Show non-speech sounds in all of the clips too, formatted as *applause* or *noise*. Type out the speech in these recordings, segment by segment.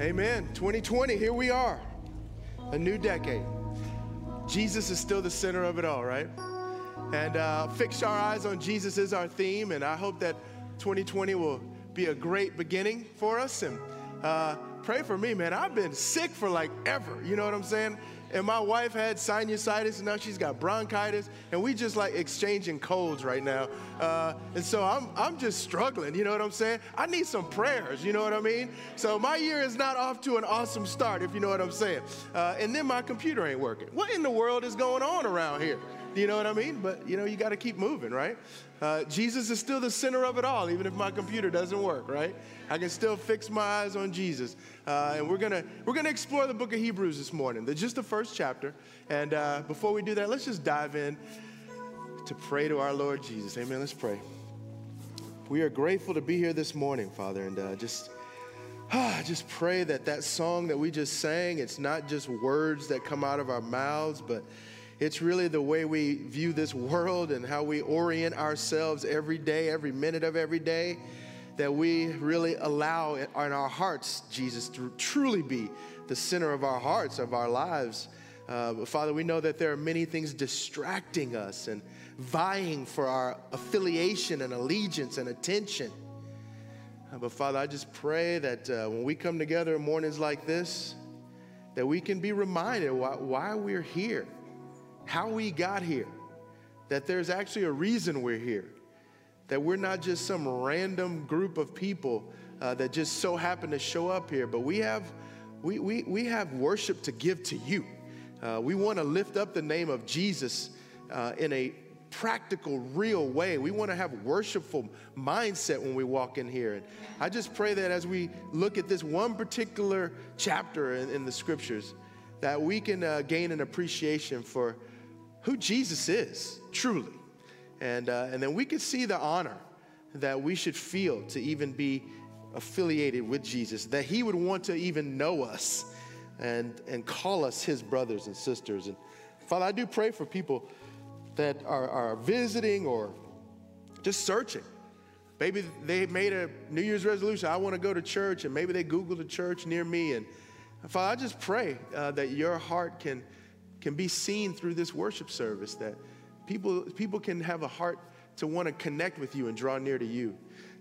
Amen. 2020, here we are. A new decade. Jesus is still the center of it all, right? And uh, fix our eyes on Jesus is our theme, and I hope that 2020 will be a great beginning for us. And uh, pray for me, man. I've been sick for like ever. You know what I'm saying? And my wife had sinusitis, and now she's got bronchitis, and we just like exchanging colds right now. Uh, and so I'm, I'm just struggling, you know what I'm saying? I need some prayers, you know what I mean? So my year is not off to an awesome start, if you know what I'm saying. Uh, and then my computer ain't working. What in the world is going on around here? You know what I mean? But you know, you got to keep moving, right? Uh, Jesus is still the center of it all, even if my computer doesn't work, right? I can still fix my eyes on Jesus. Uh, and we're gonna we're gonna explore the book of Hebrews this morning, the, just the first chapter. And uh, before we do that, let's just dive in to pray to our Lord Jesus. Amen. Let's pray. We are grateful to be here this morning, Father, and uh, just. Ah, *sighs* just pray that that song that we just sang, it's not just words that come out of our mouths, but it's really the way we view this world and how we orient ourselves every day, every minute of every day, that we really allow in our hearts Jesus to truly be the center of our hearts, of our lives. Uh, Father, we know that there are many things distracting us and vying for our affiliation and allegiance and attention. Uh, but Father, I just pray that uh, when we come together in mornings like this, that we can be reminded why, why we're here how we got here, that there's actually a reason we're here, that we're not just some random group of people uh, that just so happen to show up here, but we have, we, we, we have worship to give to you. Uh, we want to lift up the name of Jesus uh, in a practical, real way. We want to have worshipful mindset when we walk in here. And I just pray that as we look at this one particular chapter in, in the scriptures, that we can uh, gain an appreciation for who Jesus is, truly. And, uh, and then we could see the honor that we should feel to even be affiliated with Jesus, that he would want to even know us and, and call us his brothers and sisters. And Father, I do pray for people that are, are visiting or just searching. Maybe they made a New Year's resolution, I want to go to church, and maybe they Googled a church near me. And Father, I just pray uh, that your heart can can be seen through this worship service, that people, people can have a heart to want to connect with you and draw near to you.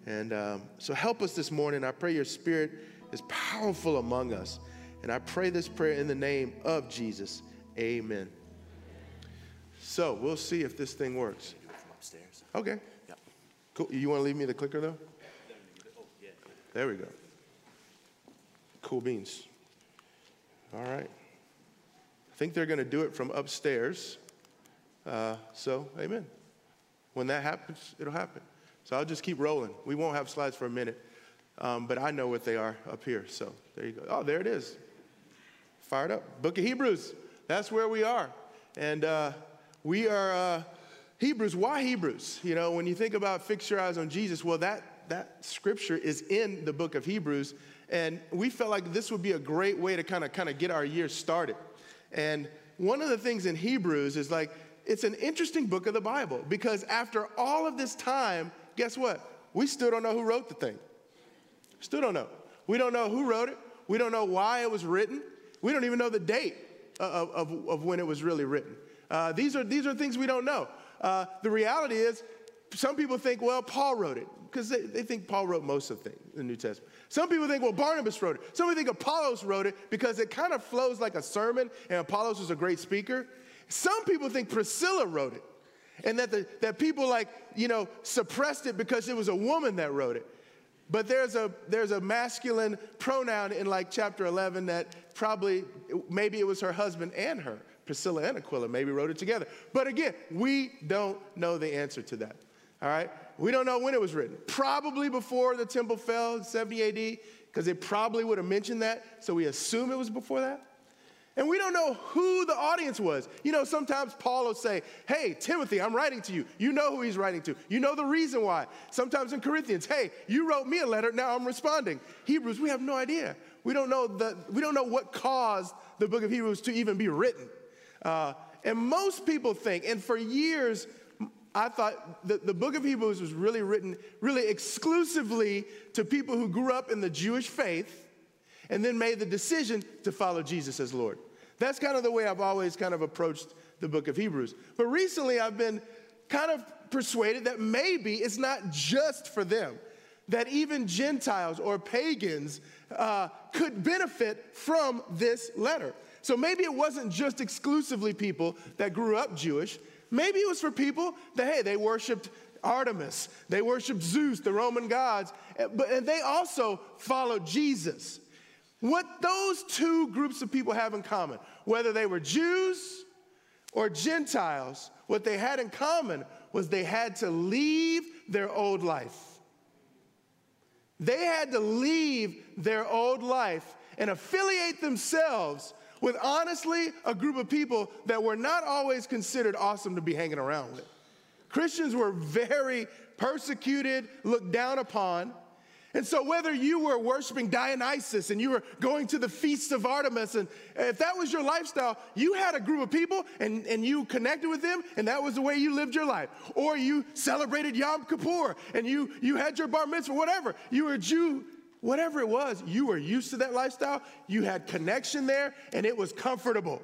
And um, so help us this morning. I pray your spirit is powerful among us. And I pray this prayer in the name of Jesus. Amen. So we'll see if this thing works. Okay. Cool. You want to leave me the clicker though? There we go. Cool beans. All right think they're going to do it from upstairs. Uh, so, amen. When that happens, it'll happen. So I'll just keep rolling. We won't have slides for a minute, um, but I know what they are up here. So there you go. Oh, there it is. Fired up. Book of Hebrews. That's where we are. And uh, we are uh, Hebrews. Why Hebrews? You know, when you think about fix your eyes on Jesus, well, that, that scripture is in the book of Hebrews. And we felt like this would be a great way to kind of kind of get our year started. And one of the things in Hebrews is like, it's an interesting book of the Bible because after all of this time, guess what? We still don't know who wrote the thing. Still don't know. We don't know who wrote it. We don't know why it was written. We don't even know the date of, of, of when it was really written. Uh, these, are, these are things we don't know. Uh, the reality is, some people think, well, Paul wrote it because they, they think Paul wrote most of the, thing, the New Testament. Some people think, well, Barnabas wrote it. Some people think Apollos wrote it because it kind of flows like a sermon, and Apollos was a great speaker. Some people think Priscilla wrote it, and that, the, that people like, you know, suppressed it because it was a woman that wrote it. But there's a, there's a masculine pronoun in like chapter 11 that probably, maybe it was her husband and her. Priscilla and Aquila maybe wrote it together. But again, we don't know the answer to that. All right? We don't know when it was written. Probably before the temple fell in 70 AD, because it probably would have mentioned that. So we assume it was before that. And we don't know who the audience was. You know, sometimes Paul will say, Hey, Timothy, I'm writing to you. You know who he's writing to. You know the reason why. Sometimes in Corinthians, Hey, you wrote me a letter, now I'm responding. Hebrews, we have no idea. We don't know, the, we don't know what caused the book of Hebrews to even be written. Uh, and most people think, and for years, I thought the, the book of Hebrews was really written really exclusively to people who grew up in the Jewish faith and then made the decision to follow Jesus as Lord. That's kind of the way I've always kind of approached the book of Hebrews. But recently I've been kind of persuaded that maybe it's not just for them, that even Gentiles or pagans uh, could benefit from this letter. So maybe it wasn't just exclusively people that grew up Jewish. Maybe it was for people that, hey, they worshiped Artemis, they worshiped Zeus, the Roman gods, eh, but and they also followed Jesus. What those two groups of people have in common, whether they were Jews or Gentiles, what they had in common was they had to leave their old life. They had to leave their old life and affiliate themselves with honestly a group of people that were not always considered awesome to be hanging around with. Christians were very persecuted, looked down upon. And so, whether you were worshiping Dionysus and you were going to the feasts of Artemis, and if that was your lifestyle, you had a group of people and, and you connected with them, and that was the way you lived your life. Or you celebrated Yom Kippur and you, you had your bar mitzvah, whatever. You were a Jew whatever it was, you were used to that lifestyle, you had connection there, and it was comfortable.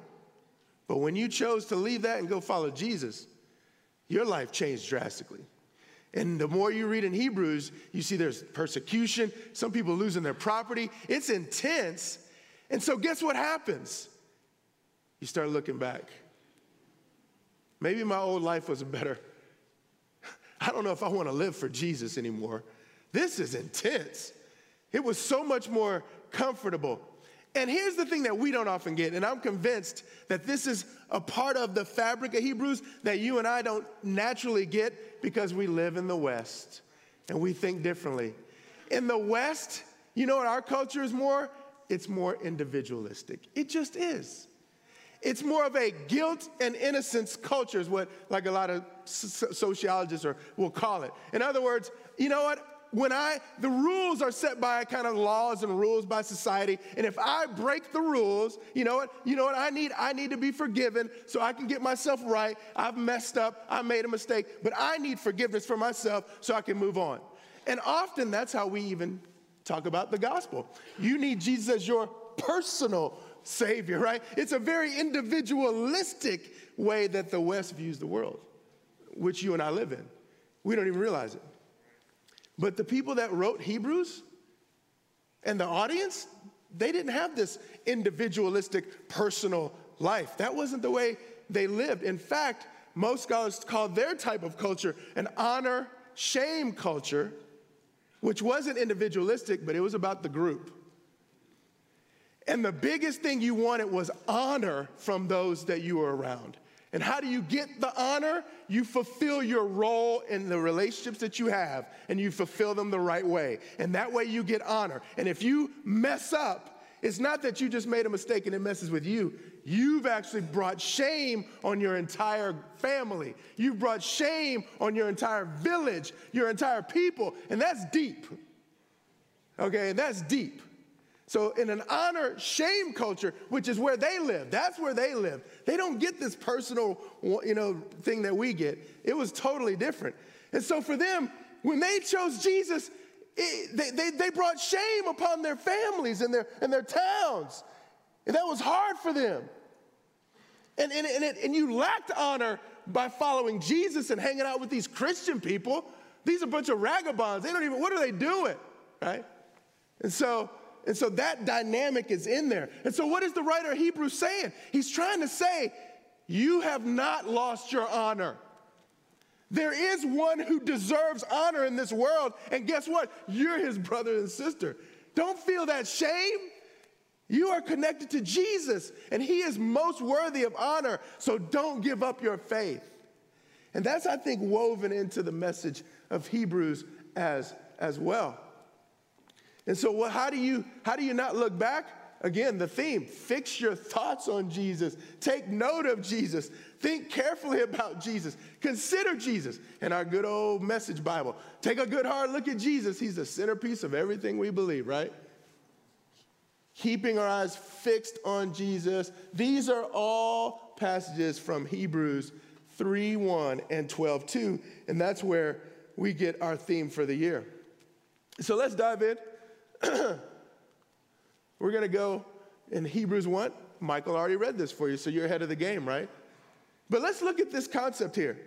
But when you chose to leave that and go follow Jesus, your life changed drastically. And the more you read in Hebrews, you see there's persecution, some people losing their property. It's intense. And so, guess what happens? You start looking back. Maybe my old life was better. *laughs* I don't know if I want to live for Jesus anymore. This is intense. It was so much more comfortable. And here's the thing that we don't often get, and I'm convinced that this is a part of the fabric of Hebrews that you and I don't naturally get because we live in the West and we think differently. In the West, you know what our culture is more? It's more individualistic. It just is. It's more of a guilt and innocence culture, is what like a lot of sociologists will call it. In other words, you know what? When I, the rules are set by kind of laws and rules by society. And if I break the rules, you know what, you know what I need? I need to be forgiven so I can get myself right. I've messed up. I made a mistake, but I need forgiveness for myself so I can move on. And often that's how we even talk about the gospel. You need Jesus as your personal savior, right? It's a very individualistic way that the West views the world, which you and I live in. We don't even realize it. But the people that wrote Hebrews and the audience, they didn't have this individualistic personal life. That wasn't the way they lived. In fact, most scholars call their type of culture an honor shame culture, which wasn't individualistic, but it was about the group. And the biggest thing you wanted was honor from those that you were around. And how do you get the honor? You fulfill your role in the relationships that you have and you fulfill them the right way. And that way you get honor. And if you mess up, it's not that you just made a mistake and it messes with you. You've actually brought shame on your entire family. You've brought shame on your entire village, your entire people. And that's deep. Okay, and that's deep. So, in an honor shame culture, which is where they live, that's where they live. They don't get this personal, you know, thing that we get. It was totally different. And so, for them, when they chose Jesus, it, they, they, they brought shame upon their families and their, and their towns. And that was hard for them. And, and, and, it, and you lacked honor by following Jesus and hanging out with these Christian people. These are a bunch of vagabonds. They don't even, what are they doing? Right? And so, and so that dynamic is in there. And so, what is the writer of Hebrews saying? He's trying to say, You have not lost your honor. There is one who deserves honor in this world. And guess what? You're his brother and sister. Don't feel that shame. You are connected to Jesus, and he is most worthy of honor. So don't give up your faith. And that's, I think, woven into the message of Hebrews as, as well. And so, how, do you, how do you not look back? Again, the theme fix your thoughts on Jesus. Take note of Jesus. Think carefully about Jesus. Consider Jesus. In our good old message Bible, take a good hard look at Jesus. He's the centerpiece of everything we believe, right? Keeping our eyes fixed on Jesus. These are all passages from Hebrews 3 1 and 12 2. And that's where we get our theme for the year. So let's dive in. *clears throat* We're going to go in Hebrews 1. Michael already read this for you, so you're ahead of the game, right? But let's look at this concept here.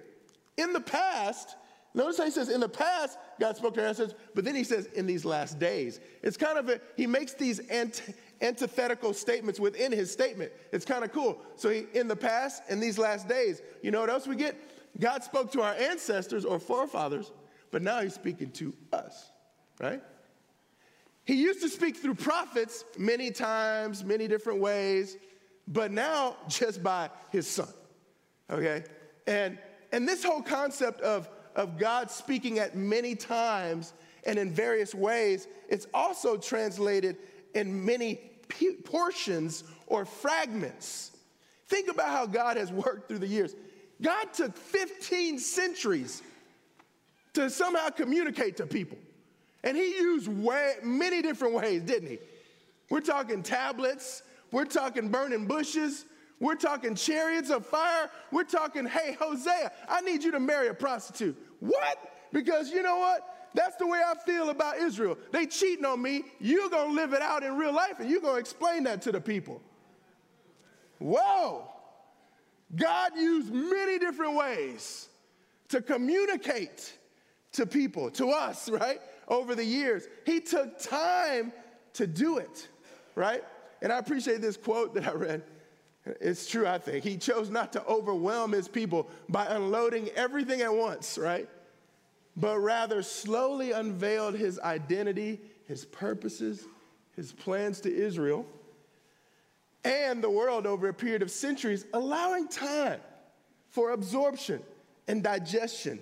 In the past, notice how he says, in the past, God spoke to our ancestors, but then he says, in these last days. It's kind of a, he makes these ant- antithetical statements within his statement. It's kind of cool. So he, in the past, in these last days, you know what else we get? God spoke to our ancestors or forefathers, but now he's speaking to us, right? He used to speak through prophets many times, many different ways, but now *laughs* just by his son. Okay? And and this whole concept of, of God speaking at many times and in various ways, it's also translated in many portions or fragments. Think about how God has worked through the years. God took 15 centuries to somehow communicate to people. And he used way, many different ways, didn't he? We're talking tablets, we're talking burning bushes, we're talking chariots of fire, we're talking, hey, Hosea, I need you to marry a prostitute. What? Because you know what? That's the way I feel about Israel. They cheating on me. You're going to live it out in real life and you're going to explain that to the people. Whoa. God used many different ways to communicate to people, to us, right? Over the years. He took time to do it, right? And I appreciate this quote that I read. It's true, I think. He chose not to overwhelm his people by unloading everything at once, right? But rather slowly unveiled his identity, his purposes, his plans to Israel and the world over a period of centuries, allowing time for absorption and digestion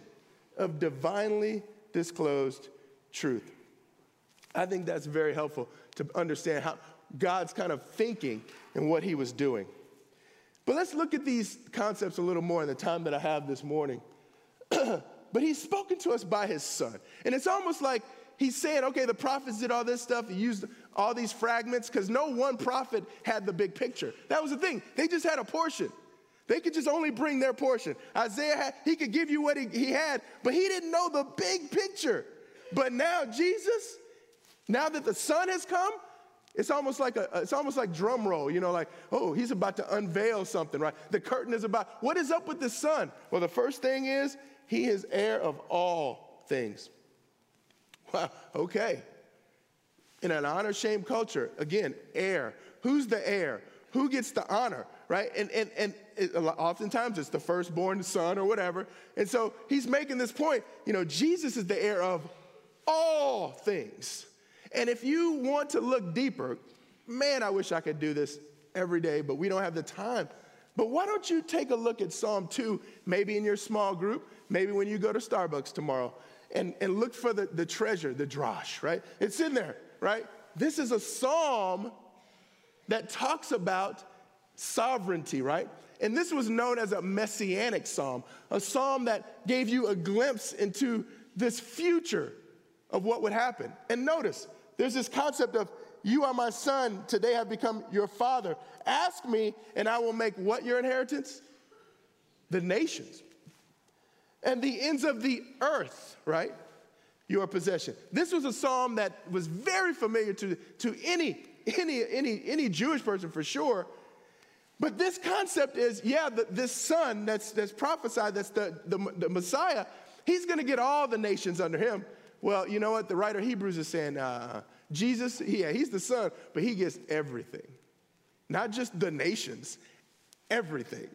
of divinely disclosed truth. I think that's very helpful to understand how God's kind of thinking and what he was doing. But let's look at these concepts a little more in the time that I have this morning. *clears throat* but he's spoken to us by his son. And it's almost like he's saying, okay, the prophets did all this stuff, he used all these fragments, because no one prophet had the big picture. That was the thing. They just had a portion. They could just only bring their portion. Isaiah, had, he could give you what he, he had, but he didn't know the big picture. But now Jesus, now that the Son has come, it's almost like a it's almost like drum roll, you know, like, oh, he's about to unveil something, right? The curtain is about what is up with the Son? Well, the first thing is he is heir of all things. *laughs* Wow, okay. In an honor shame culture, again, heir. Who's the heir? Who gets the honor, right? And, and, and it, oftentimes it's the firstborn son or whatever. And so he's making this point, you know, Jesus is the heir of all things. And if you want to look deeper, man, I wish I could do this every day, but we don't have the time. But why don't you take a look at Psalm 2, maybe in your small group, maybe when you go to Starbucks tomorrow, and, and look for the, the treasure, the drosh, right? It's in there, right? This is a psalm that talks about sovereignty, right? And this was known as a messianic psalm, a psalm that gave you a glimpse into this future of what would happen. And notice, there's this concept of, you are my son, today I've become your father. Ask me, and I will make what your inheritance? The nations. And the ends of the earth, right? Your possession. This was a psalm that was very familiar to, to any, any, any, any Jewish person for sure. But this concept is, yeah, the, this son that's, that's prophesied, that's the, the, the Messiah, he's gonna get all the nations under him. Well, you know what? The writer of Hebrews is saying, uh, Jesus, yeah, he's the son, but he gets everything. Not just the nations, everything.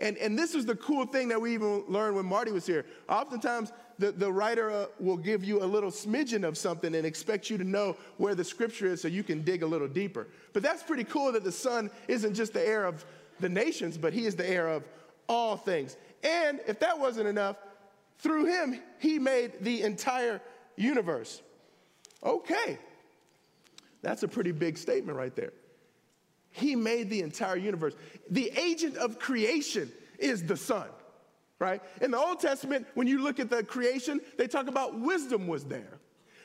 And, and this is the cool thing that we even learned when Marty was here. Oftentimes, the, the writer uh, will give you a little smidgen of something and expect you to know where the scripture is so you can dig a little deeper. But that's pretty cool that the son isn't just the heir of the nations, but he is the heir of all things. And if that wasn't enough, through him, he made the entire universe. Okay, that's a pretty big statement right there. He made the entire universe. The agent of creation is the Son, right? In the Old Testament, when you look at the creation, they talk about wisdom was there.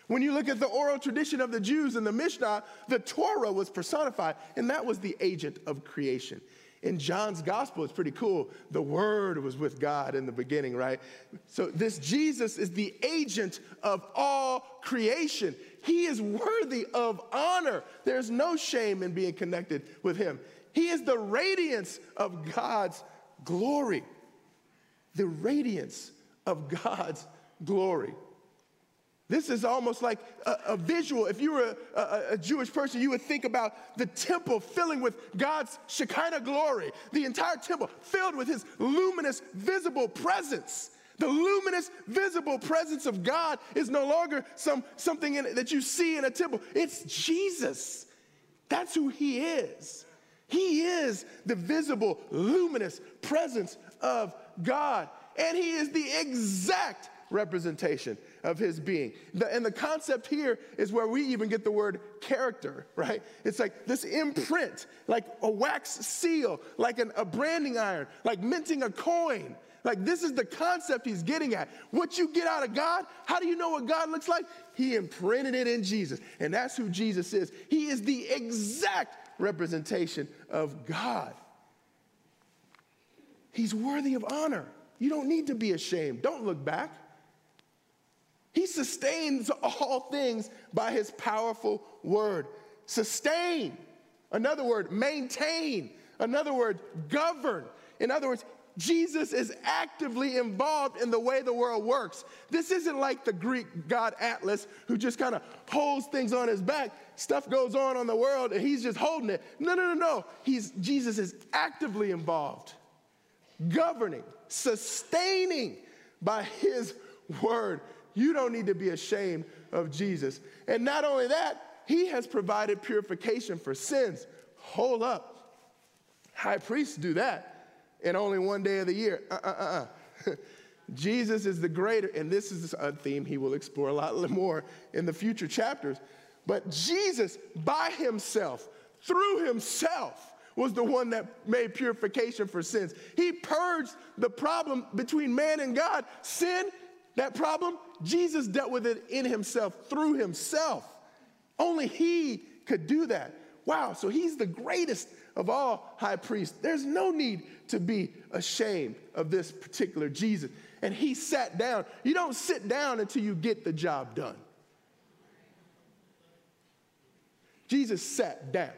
When you look at the oral tradition of the Jews and the Mishnah, the Torah was personified, and that was the agent of creation. In John's gospel, it's pretty cool. The Word was with God in the beginning, right? So, this Jesus is the agent of all creation. He is worthy of honor. There's no shame in being connected with him. He is the radiance of God's glory. The radiance of God's glory. This is almost like a, a visual. If you were a, a, a, Jewish person, you would think about the temple filling with God's Shekinah glory, the entire temple filled with his luminous, visible presence. The luminous, visible presence of God is no longer some, something in, that you see in a temple. It's Jesus. That's who he is. He is the visible, luminous presence of God. And he is the exact representation of his being. The, and the concept here is where we even get the word character, right? It's like this imprint, like a wax seal, like an, a branding iron, like minting a coin. Like, this is the concept he's getting at. What you get out of God, how do you know what God looks like? He imprinted it in Jesus. And that's who Jesus is. He is the exact representation of God. He's worthy of honor. You don't need to be ashamed. Don't look back. He sustains all things by his powerful word. Sustain. Another word, maintain. Another word, govern. In other words, Jesus is actively involved in the way the world works. This isn't like the Greek god Atlas who just kind of holds things on his back. Stuff goes on on the world and he's just holding it. No, no, no, no. He's, Jesus is actively involved, governing, sustaining by his word. You don't need to be ashamed of Jesus. And not only that, he has provided purification for sins. Hold up. High priests do that in only one day of the year. Uh uh. uh. Jesus is the greater, and this is a theme he will explore a lot *laughs* more in the future chapters. But Jesus, by himself, through himself, was the one that made purification for sins. He purged the problem between man and God. Sin that problem, Jesus dealt with it in himself, through himself. Only he could do that. Wow, so he's the greatest of all high priests. There's no need to be ashamed of this particular Jesus. And he sat down. You don't sit down until you get the job done. Jesus sat down.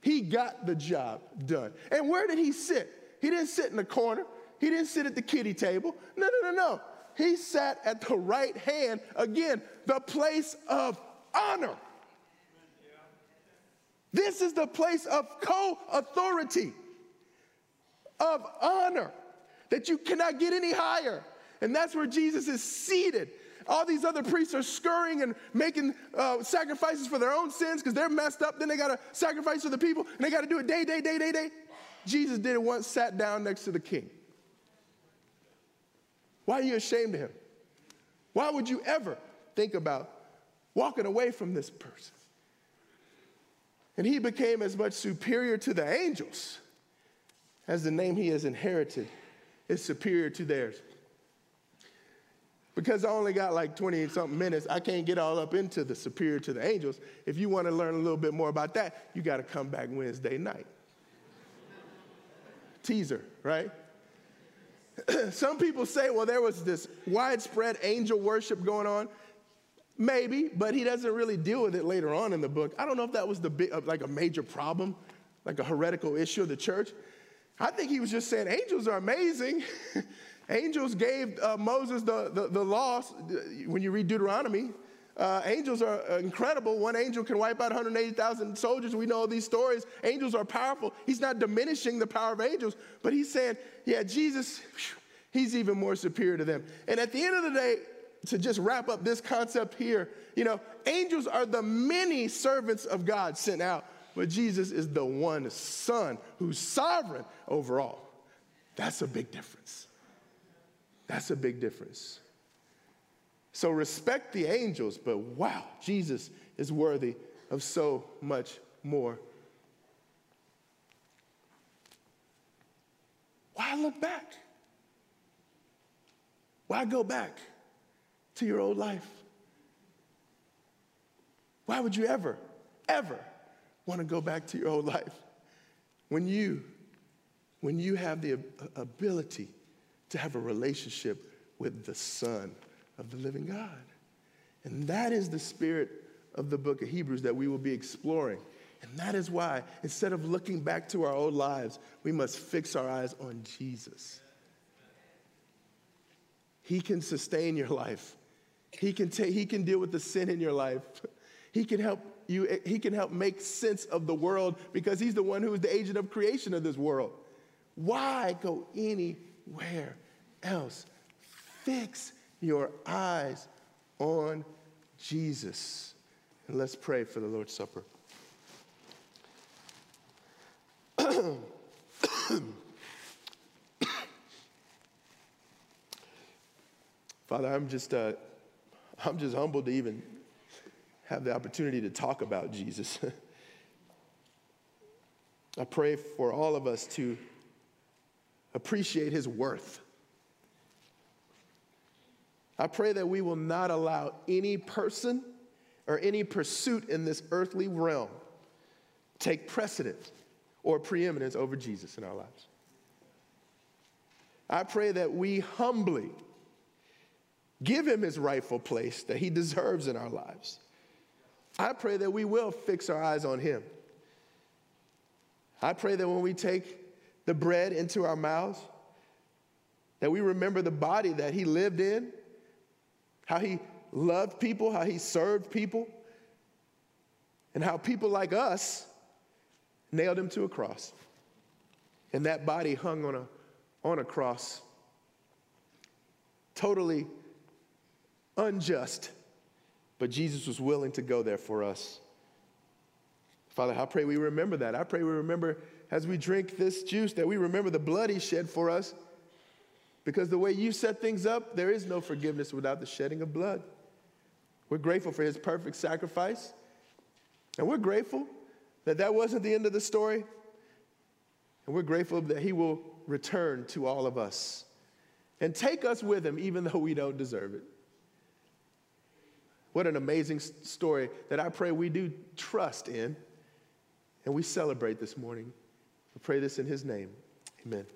He got the job done. And where did he sit? He didn't sit in the corner. He didn't sit at the kiddie table. No, no, no, no he sat at the right hand, again, the place of honor. This is the place of co authority, of honor, that you cannot get any higher. And that's where Jesus is seated. All these other priests are scurrying and making uh, sacrifices for their own sins because they're messed up. Then they got to sacrifice for the people and they got to do it day, day, day, day, day. Jesus did it once, sat down next to the king. Why are you ashamed of him? Why would you ever think about walking away from this person? And he became as much superior to the angels as the name he has inherited is superior to theirs. Because I only got like 20 something minutes, I can't get all up into the superior to the angels. If you want to learn a little bit more about that, you got to come back Wednesday night. Teaser, right? *clears throat* Some people say, well, there was this widespread angel worship going on. Maybe, but he doesn't really deal with it later on in the book. I don't know if that was the big, uh, like a major problem, like a heretical issue of the church. I think he was just saying angels are amazing. *laughs* angels gave uh, Moses the, the, the laws. When you read Deuteronomy, uh, angels are incredible. One angel can wipe out 180,000 soldiers. We know these stories. Angels are powerful. He's not diminishing the power of angels, but he's saying, yeah, Jesus, he's even more superior to them. And at the end of the day, to just wrap up this concept here, you know, angels are the many servants of God sent out, but Jesus is the one Son who's sovereign over all. That's a big difference. That's a big difference. So respect the angels, but wow, Jesus is worthy of so much more. Why look back? Why go back to your old life? Why would you ever, ever want to go back to your old life when you, when you have the ability to have a relationship with the Son of the living God. And that is the spirit of the book of Hebrews that we will be exploring. And that is why, instead of looking back to our old lives, we must fix our eyes on Jesus. He can sustain your life. He can, take, he can deal with the sin in your life. He can help you, he can help make sense of the world because he's the one who is the agent of creation of this world. Why go anywhere else? Fix your eyes on Jesus. And let's pray for the Lord's Supper. *coughs* Father, I'm just, uh, I'm just humbled to even have the opportunity to talk about Jesus. *laughs* I pray for all of us to appreciate his worth. I pray that we will not allow any person or any pursuit in this earthly realm take precedence or preeminence over Jesus in our lives. I pray that we humbly give him his rightful place that he deserves in our lives. I pray that we will fix our eyes on him. I pray that when we take the bread into our mouths, that we remember the body that he lived in, how he loved people, how he served people, and how people like us nailed him to a cross. And that body hung on a, on a cross, totally unjust, but Jesus was willing to go there for us. Father, I pray we remember that. I pray we remember as we drink this juice that we remember the blood he shed for us. Because the way you set things up, there is no forgiveness without the shedding of blood. We're grateful for his perfect sacrifice. And we're grateful that that wasn't the end of the story. And we're grateful that he will return to all of us and take us with him, even though we don't deserve it. What an amazing story that I pray we do trust in and we celebrate this morning. I pray this in his name. Amen.